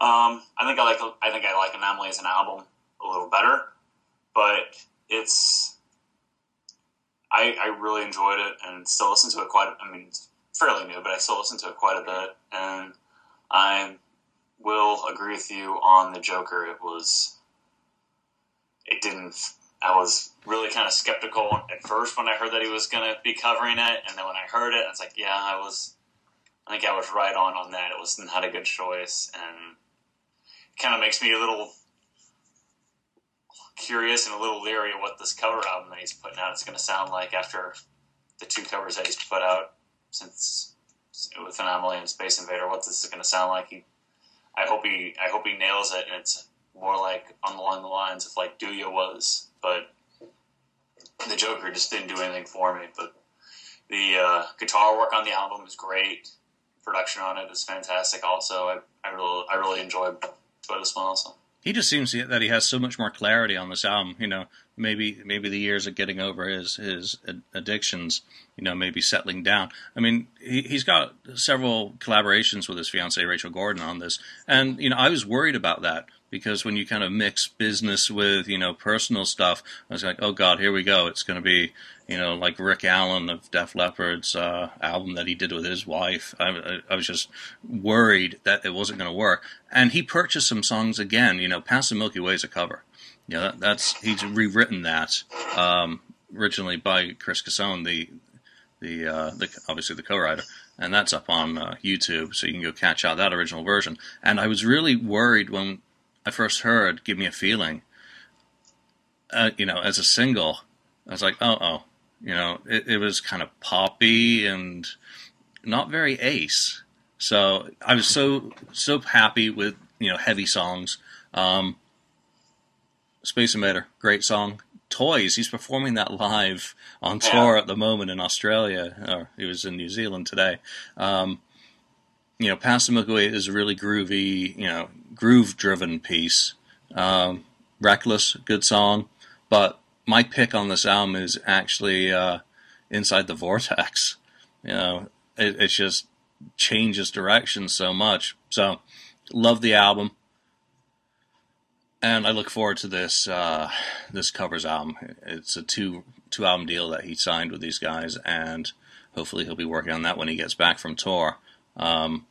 Um, I think I like I think I like Anomaly as an album a little better, but it's I, I really enjoyed it and still listen to it quite. I mean, it's fairly new, but I still listen to it quite a bit, and I will agree with you on the Joker. It was it didn't. I was really kind of skeptical at first when I heard that he was going to be covering it, and then when I heard it, it's like, yeah, I was, I think I was right on on that. It was not a good choice, and it kind of makes me a little curious and a little leery of what this cover album that he's putting out is going to sound like after the two covers that he's put out since with Anomaly and Space Invader. What this is going to sound like? He, I hope he, I hope he nails it, and it's more like along the lines of like Do Ya was, but the Joker just didn't do anything for me. But the uh, guitar work on the album is great. Production on it is fantastic. Also, I, I really, I really enjoyed, enjoyed this one also
he just seems that he has so much more clarity on this album. You know, maybe maybe the years of getting over his his addictions, you know, maybe settling down. I mean, he, he's got several collaborations with his fiancee Rachel Gordon on this, and you know, I was worried about that because when you kind of mix business with you know personal stuff, I was like, oh god, here we go. It's going to be you know, like Rick Allen of Def Leppard's uh, album that he did with his wife. I, I was just worried that it wasn't going to work. And he purchased some songs again. You know, "Past the Milky Way" is a cover. You know, that, that's he's rewritten that um, originally by Chris Cassone, the the, uh, the obviously the co-writer, and that's up on uh, YouTube, so you can go catch out that original version. And I was really worried when I first heard "Give Me a Feeling." Uh, you know, as a single, I was like, oh, oh, you know, it, it was kind of poppy and not very ace. So I was so so happy with you know heavy songs. Um, Space Invader, great song. Toys, he's performing that live on tour at the moment in Australia, or he was in New Zealand today. Um, you know, Past the Milky Way is really groovy, you know, groove driven piece. Um, Reckless, good song, but my pick on this album is actually uh, Inside the Vortex. You know, it, it just changes direction so much. So, love the album, and I look forward to this uh, this covers album. It's a two two album deal that he signed with these guys, and hopefully he'll be working on that when he gets back from tour. Um,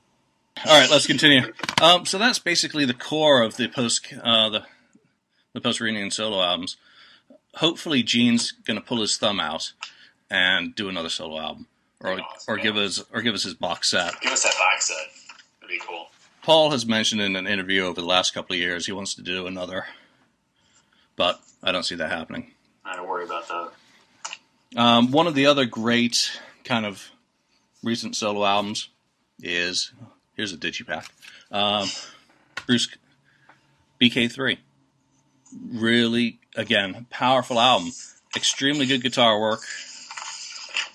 all right, let's continue. Um, so that's basically the core of the post uh, the the post reunion solo albums hopefully Gene's going to pull his thumb out and do another solo album, or awesome, or give us or give us his box set.
Give us that box set. That'd be cool.
Paul has mentioned in an interview over the last couple of years he wants to do another, but I don't see that happening.
I don't worry about that.
Um, one of the other great kind of recent solo albums is here's a digipack. Um, Bruce BK3 really again powerful album. Extremely good guitar work.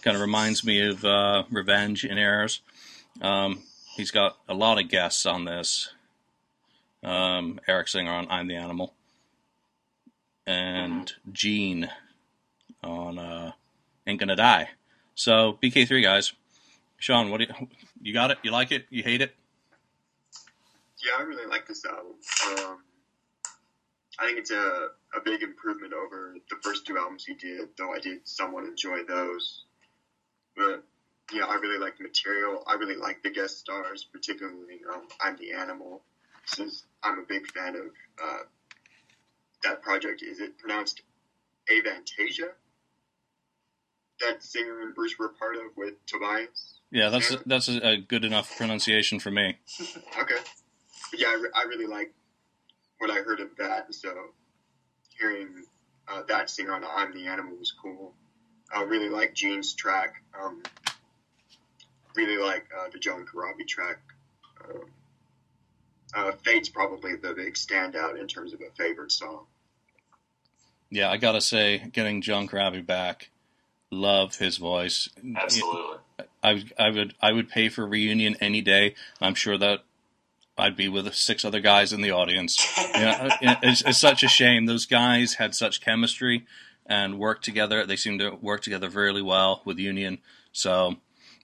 Kind of reminds me of uh, Revenge in Errors. Um, he's got a lot of guests on this. Um, Eric Singer on I'm the Animal, and Gene on uh, Ain't Gonna Die. So BK3 guys, Sean, what do you you got it? You like it? You hate it?
Yeah, I really like this album. Um, I think it's a, a big improvement over the first two albums he did, though I did somewhat enjoy those. But yeah, I really like the material. I really like the guest stars, particularly um, I'm the Animal, since I'm a big fan of uh, that project. Is it pronounced Avantasia? That singer and Bruce were part of with Tobias.
Yeah, that's a, that's a, good enough pronunciation for me. <laughs>
okay, yeah, I, re- I really like what I heard of that. So hearing uh, that singer on "I'm the Animal" was cool. I really like Gene's track. Um, really like uh, the John Corabi track. Um, uh, Fate's probably the big standout in terms of a favorite song.
Yeah, I gotta say, getting John Corabi back, love his voice.
Absolutely.
I, I would I would pay for reunion any day. I'm sure that I'd be with six other guys in the audience. <laughs> You know, it's, it's, such a shame. Those guys had such chemistry and worked together. They seemed to work together really well with Union. So,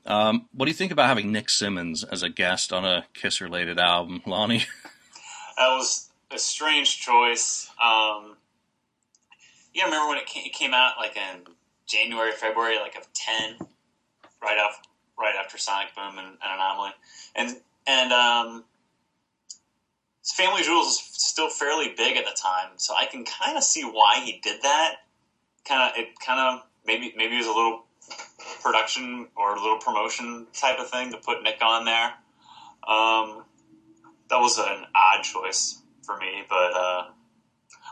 um, what do you think about having Nick Simmons as a guest on a Kiss related album, Lonnie? <laughs>
That was a strange choice. Um, yeah, remember when it came, it came out like in January, February, like of ten, right off, right after Sonic Boom and, and Anomaly, and and um, Family Jewels is still fairly big at the time, so I can kind of see why he did that. Kind of, it kind of maybe maybe it was a little production or a little promotion type of thing to put Nick on there. Um, that was an odd choice for me, but uh,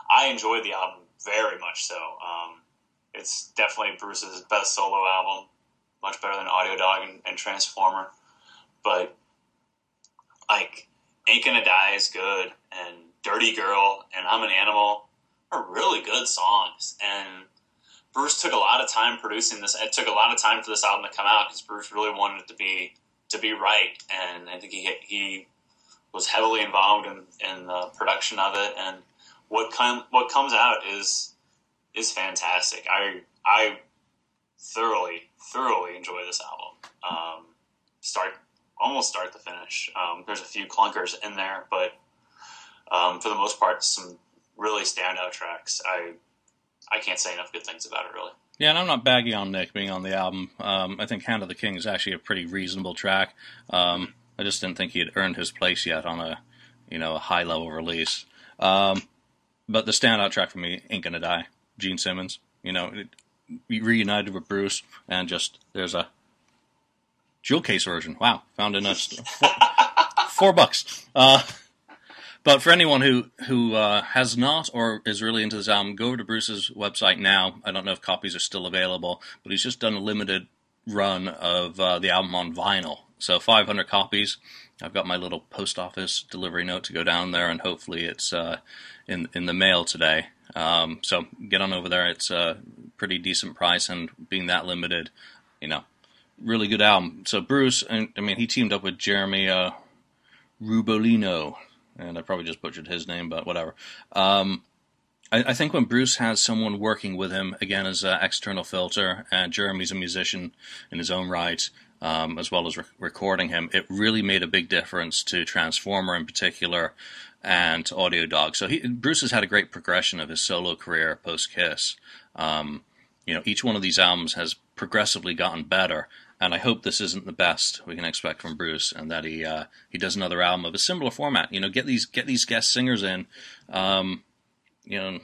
I enjoyed the album very much so. Um, it's definitely Bruce's best solo album, much better than Audio Dog and, and Transformer. But like, Ain't Gonna Die is good, and Dirty Girl and I'm an Animal are really good songs. And Bruce took a lot of time producing this. It took a lot of time for this album to come out because Bruce really wanted it to be to be right, and I think he he was heavily involved in, in the production of it. And what com- what comes out is is fantastic. I I thoroughly thoroughly enjoy this album. Um, start almost start to finish. Um, there's a few clunkers in there, but um, for the most part, some really standout tracks. I I can't say enough good things about it, really.
Yeah, and I'm not bagging on Nick being on the album. Um, I think "Hand of the King" is actually a pretty reasonable track. Um, I just didn't think he had earned his place yet on a, you know, a high level release. Um, but the standout track for me, "Ain't Gonna Die," Gene Simmons. You know, it, reunited with Bruce, and just there's a jewel case version. Wow, found in a four, four bucks. Uh, but for anyone who who uh, has not or is really into this album, go over to Bruce's website now. I don't know if copies are still available, but he's just done a limited run of uh, the album on vinyl. So 500 copies. I've got my little post office delivery note to go down there, and hopefully it's uh, in in the mail today. Um, so get on over there. It's a pretty decent price, and being that limited, you know, really good album. So Bruce, I mean, he teamed up with Jeremy uh, Rubolino and I probably just butchered his name, but whatever. Um, I, I, think when Bruce has someone working with him again as an external filter, and Jeremy's a musician in his own right, um, as well as re- recording him, it really made a big difference to Transformer in particular and Audio Dog. So he, Bruce has had a great progression of his solo career post Kiss. Um, you know, each one of these albums has progressively gotten better, and I hope this isn't the best we can expect from Bruce, and that he uh, he does another album of a similar format. You know, get these get these guest singers in. Um, you know,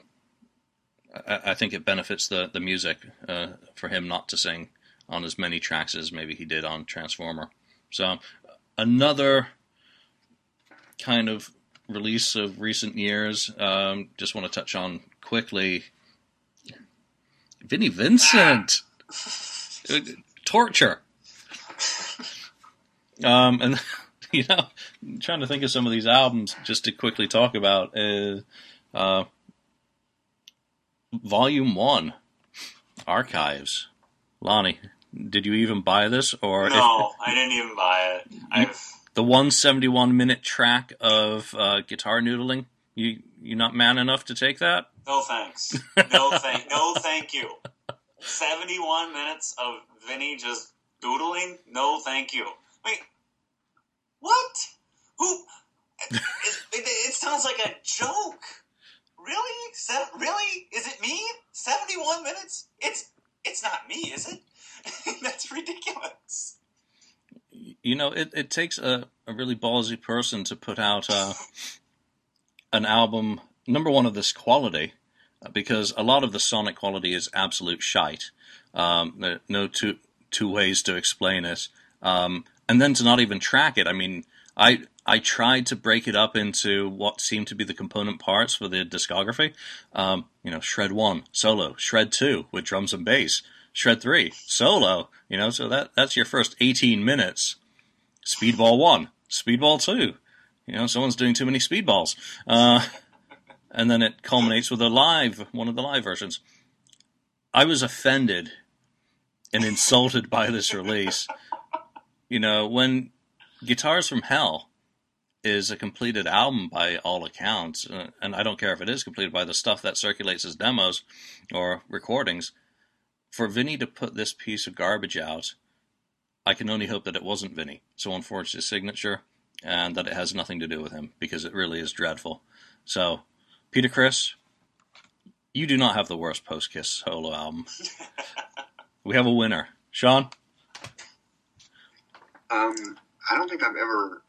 I, I, think it benefits the the music uh, for him not to sing on as many tracks as maybe he did on Transformer. So another kind of release of recent years. Um, just want to touch on quickly. Vinnie Vincent. <laughs> torture. Um, and <laughs> you know, I'm trying to think of some of these albums just to quickly talk about. Uh, uh, Volume One, Archives. Lonnie, did you even buy this, or
no? If, I didn't even buy it. I've
the 171 minute track of uh, guitar noodling. You you not man enough to take that?
No thanks. No thank no thank you. 71 minutes of Vinnie just doodling? No thank you. Wait, what? Who? it, it, it, sounds like a joke. Really? Se- really? Is it me? Seventy-one minutes? It's it's not me, is it? <laughs> That's ridiculous.
You know, it, it takes a, a really ballsy person to put out uh, an album, number one, of this quality, uh, because a lot of the sonic quality is absolute shite. Um, no two two ways to explain it. Um, and then to not even track it. I mean, I I tried to break it up into what seemed to be the component parts for the discography. Um, you know, shred one solo, shred two with drums and bass, shred three solo. You know, so that that's your first eighteen minutes. Speedball one, speedball two. You know, someone's doing too many speedballs. Uh, and then it culminates with a live, one of the live versions. I was offended and insulted by this release you know, when Guitars from Hell is a completed album by all accounts, uh, and I don't care if it is completed by the stuff that circulates as demos or recordings, for Vinnie to put this piece of garbage out, I can only hope that it wasn't Vinnie. Someone forged his signature and that it has nothing to do with him because it really is dreadful. So, Peter Criss, you do not have the worst post Kiss solo album. <laughs> we have a winner. Sean?
Um, I don't think I've ever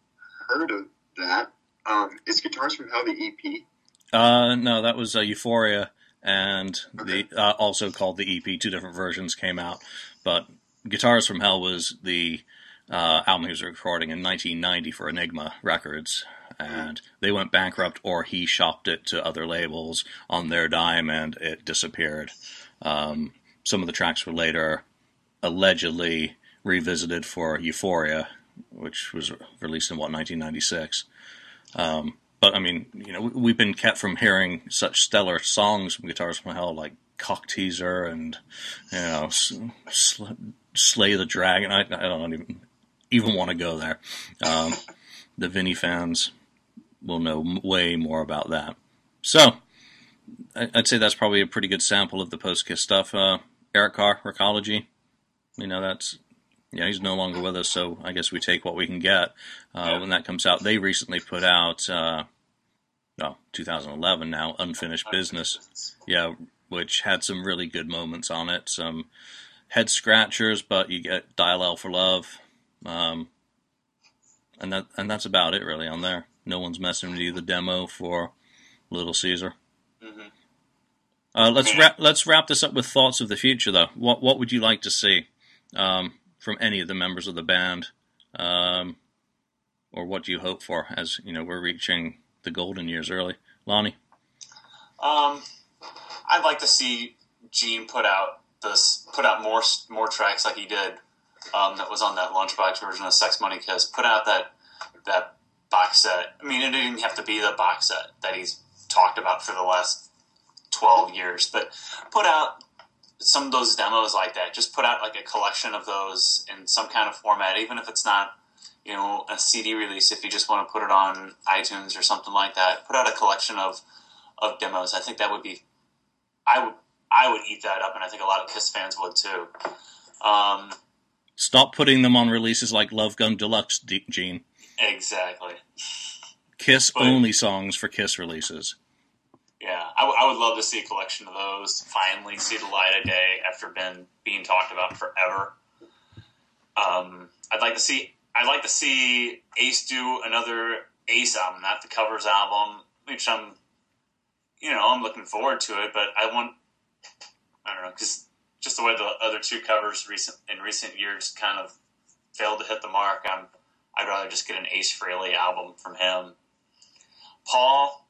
heard of that. Um, is Guitars from Hell the EP?
Uh, no, that was uh, Euphoria, and okay. the uh, also called the EP. Two different versions came out, but Guitars from Hell was the uh, album he was recording in 1990 for Enigma Records, and they went bankrupt, or he shopped it to other labels on their dime, and it disappeared. Um, some of the tracks were later allegedly revisited for Euphoria, which was released in what 1996. Um, but I mean, you know, we've been kept from hearing such stellar songs from Guitars from Hell, like Cock Teaser and you know, Sl- Slay the Dragon. I, I don't even even want to go there. Um, the Vinnie fans will know way more about that. So, I'd say that's probably a pretty good sample of the post Kiss stuff. Uh, Eric Carr, Rockology. You know, that's yeah, he's no longer with us, so I guess we take what we can get uh, when that comes out. They recently put out, uh, no, 2011 now, Unfinished Business. Yeah, which had some really good moments on it. Some head scratchers, but you get Dial L for Love, um, and that and that's about it really on there. No one's messing with you. The demo for Little Caesar. Mm-hmm. Uh, let's wrap let's wrap this up with thoughts of the future though. What what would you like to see? Um, from any of the members of the band, um, or what do you hope for as you know we're reaching the golden years early? Lonnie,
um, I'd like to see Gene put out this, put out more more tracks like he did um, that was on that Lunchbox version of Sex Money Kiss. Put out that that box set. I mean, it didn't have to be the box set that he's talked about for the last twelve years, but put out some of those demos like that. Just put out like a collection of those in some kind of format, even if it's not, you know, a CD release. If you just want to put it on iTunes or something like that, put out a collection of of demos. I think that would be, I would I would eat that up, and I think a lot of Kiss fans would too. Um,
Stop putting them on releases like Love Gun Deluxe, Gene.
Exactly.
Kiss but, only songs for Kiss releases.
Yeah, I, w- I would love to see a collection of those finally see the light of day after been being talked about forever. Um, I'd like to see I'd like to see Ace do another Ace album, not the covers album, which I'm, you know, I'm looking forward to it. But I want, I don't know, because just the way the other two covers recent in recent years kind of failed to hit the mark. I'm, I'd rather just get an Ace Frehley album from him. Paul,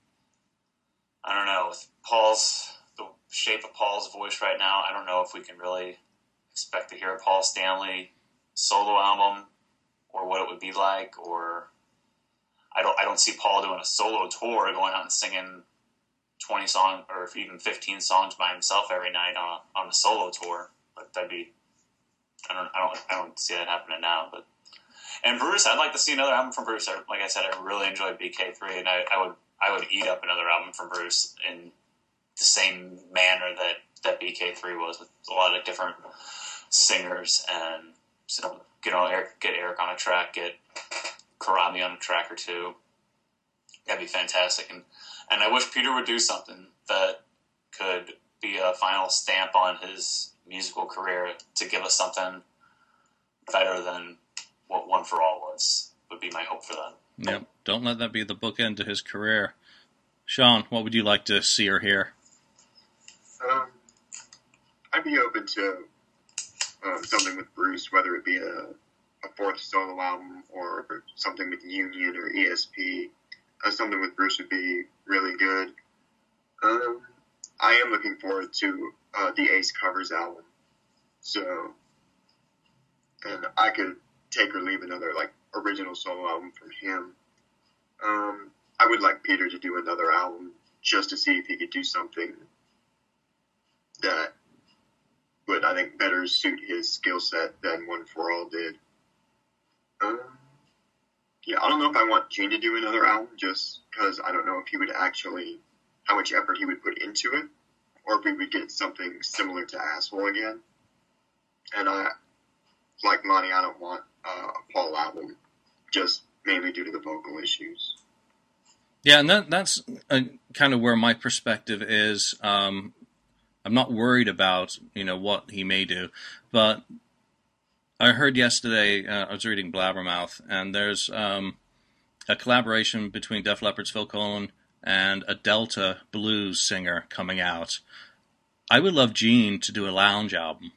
I don't know. With Paul's the shape of Paul's voice right now, I don't know if we can really expect to hear a Paul Stanley solo album or what it would be like, or I don't I don't see Paul doing a solo tour, going out and singing twenty songs or even fifteen songs by himself every night on a, on a solo tour. But that'd be I don't I don't I don't see that happening now. But and Bruce, I'd like to see another album from Bruce. Like I said, I really enjoyed BK3, and I, I would I would eat up another album from Bruce in the same manner that that BK3 was with a lot of different singers and you know Eric, get Eric on a track, get Corabi on a track or two. That'd be fantastic, and and I wish Peter would do something that could be a final stamp on his musical career to give us something better than what One for All was. Would be my hope for that.
Yep. Don't let that be the bookend to his career. Sean, what would you like to see or hear?
Um, I'd be open to uh, something with Bruce, whether it be a, a, fourth solo album or something with Union or ESP. Uh, something with Bruce would be really good. Um, I am looking forward to uh, the Ace covers album. So, and I could take or leave another like original solo album from him. Um, I would like Peter to do another album just to see if he could do something that would, I think, better suit his skill set than One for All did. Um, yeah, I don't know if I want Gene to do another album just because I don't know if he would actually, how much effort he would put into it, or if we would get something similar to Asshole again. And I, like Lonnie, I don't want uh, a Paul album just mainly due to the vocal issues.
Yeah, and that that's uh, kind of where my perspective is. Um, I'm not worried about you know what he may do, but I heard yesterday uh, I was reading Blabbermouth, and there's um, a collaboration between Def Leppard's Phil Collen and a Delta blues singer coming out. I would love Gene to do a lounge album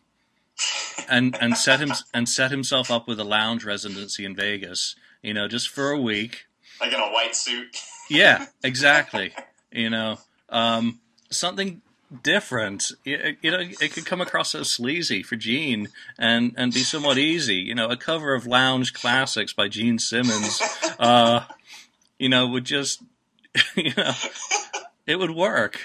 and and set him <laughs> and set himself up with a lounge residency in Vegas. You know, just for a week.
Like in a white suit.
Yeah, exactly. <laughs> you know, um, something different. You, you know, it could come across as sleazy for Gene and and be somewhat easy. You know, a cover of Lounge Classics by Gene Simmons. <laughs> Uh, you know, would just <laughs> you know, it would work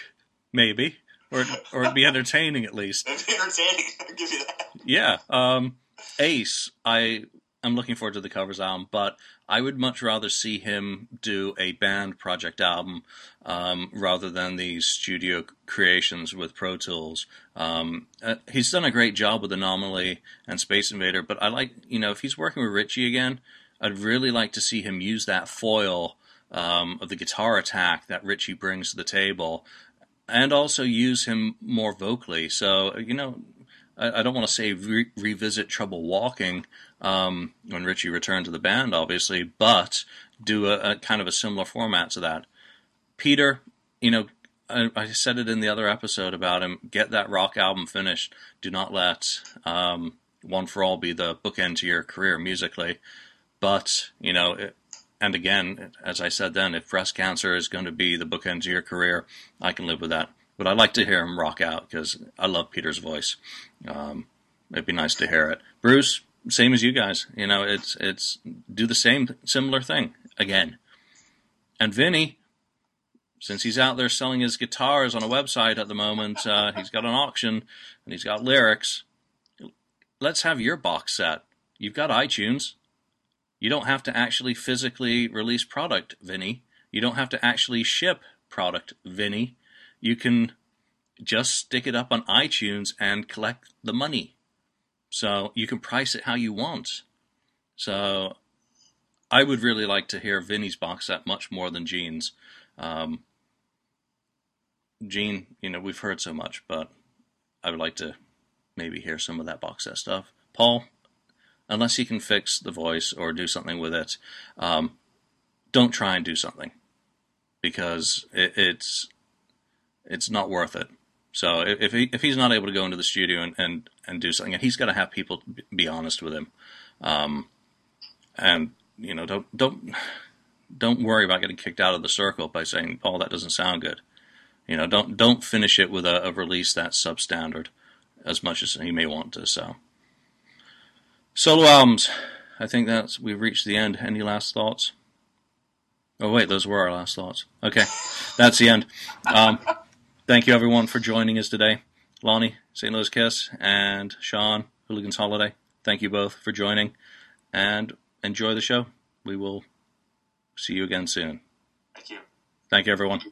maybe or or it'd be entertaining at least.
Entertaining. <laughs> I'll give you that.
Yeah. Um, Ace, I am looking forward to the covers album, but I would much rather see him do a band project album um, rather than these studio creations with Pro Tools. Um, uh, he's done a great job with Anomaly and Space Invader, but I like, you know, if he's working with Richie again, I'd really like to see him use that foil um, of the guitar attack that Richie brings to the table and also use him more vocally. So, you know, I, I don't want to say re- revisit Trouble Walking um, when Richie returned to the band, obviously, but do a, a, kind of a similar format to that. Peter, you know, I, I, said it in the other episode about him. Get that rock album finished. Do not let um, One for All be the bookend to your career musically. But you know, it, and again, as I said then, if breast cancer is going to be the bookend to your career, I can live with that. But I'd like to hear him rock out because I love Peter's voice. Um, it'd be nice to hear it. Bruce, same as you guys. You know, it's it's do the same similar thing again. And Vinnie, since he's out there selling his guitars on a website at the moment, uh, he's got an auction and he's got lyrics. Let's have your box set. You've got iTunes. You don't have to actually physically release product, Vinnie. You don't have to actually ship product, Vinnie. You can just stick it up on iTunes and collect the money. So you can price it how you want. So I would really like to hear Vinnie's box set much more than Gene's. Um, Gene, you know, we've heard so much, but I would like to maybe hear some of that box set stuff. Paul, unless you can fix the voice or do something with it, um, don't try and do something because it, it's it's not worth it. So if he, if he's not able to go into the studio and, and, and do something, and he's got to have people be honest with him, um, and you know don't don't don't worry about getting kicked out of the circle by saying, "Oh, that doesn't sound good." You know, don't don't finish it with a, a release that's substandard as much as he may want to. So. Solo albums. I think that's we've reached the end. Any last thoughts? Oh wait, those were our last thoughts. Okay, that's the end. Um, thank you everyone for joining us today. Lonnie, St. Louis Kiss, and Sean, Hooligans Holiday. Thank you both for joining, and enjoy the show. We will see you again soon.
Thank you.
Thank you, everyone.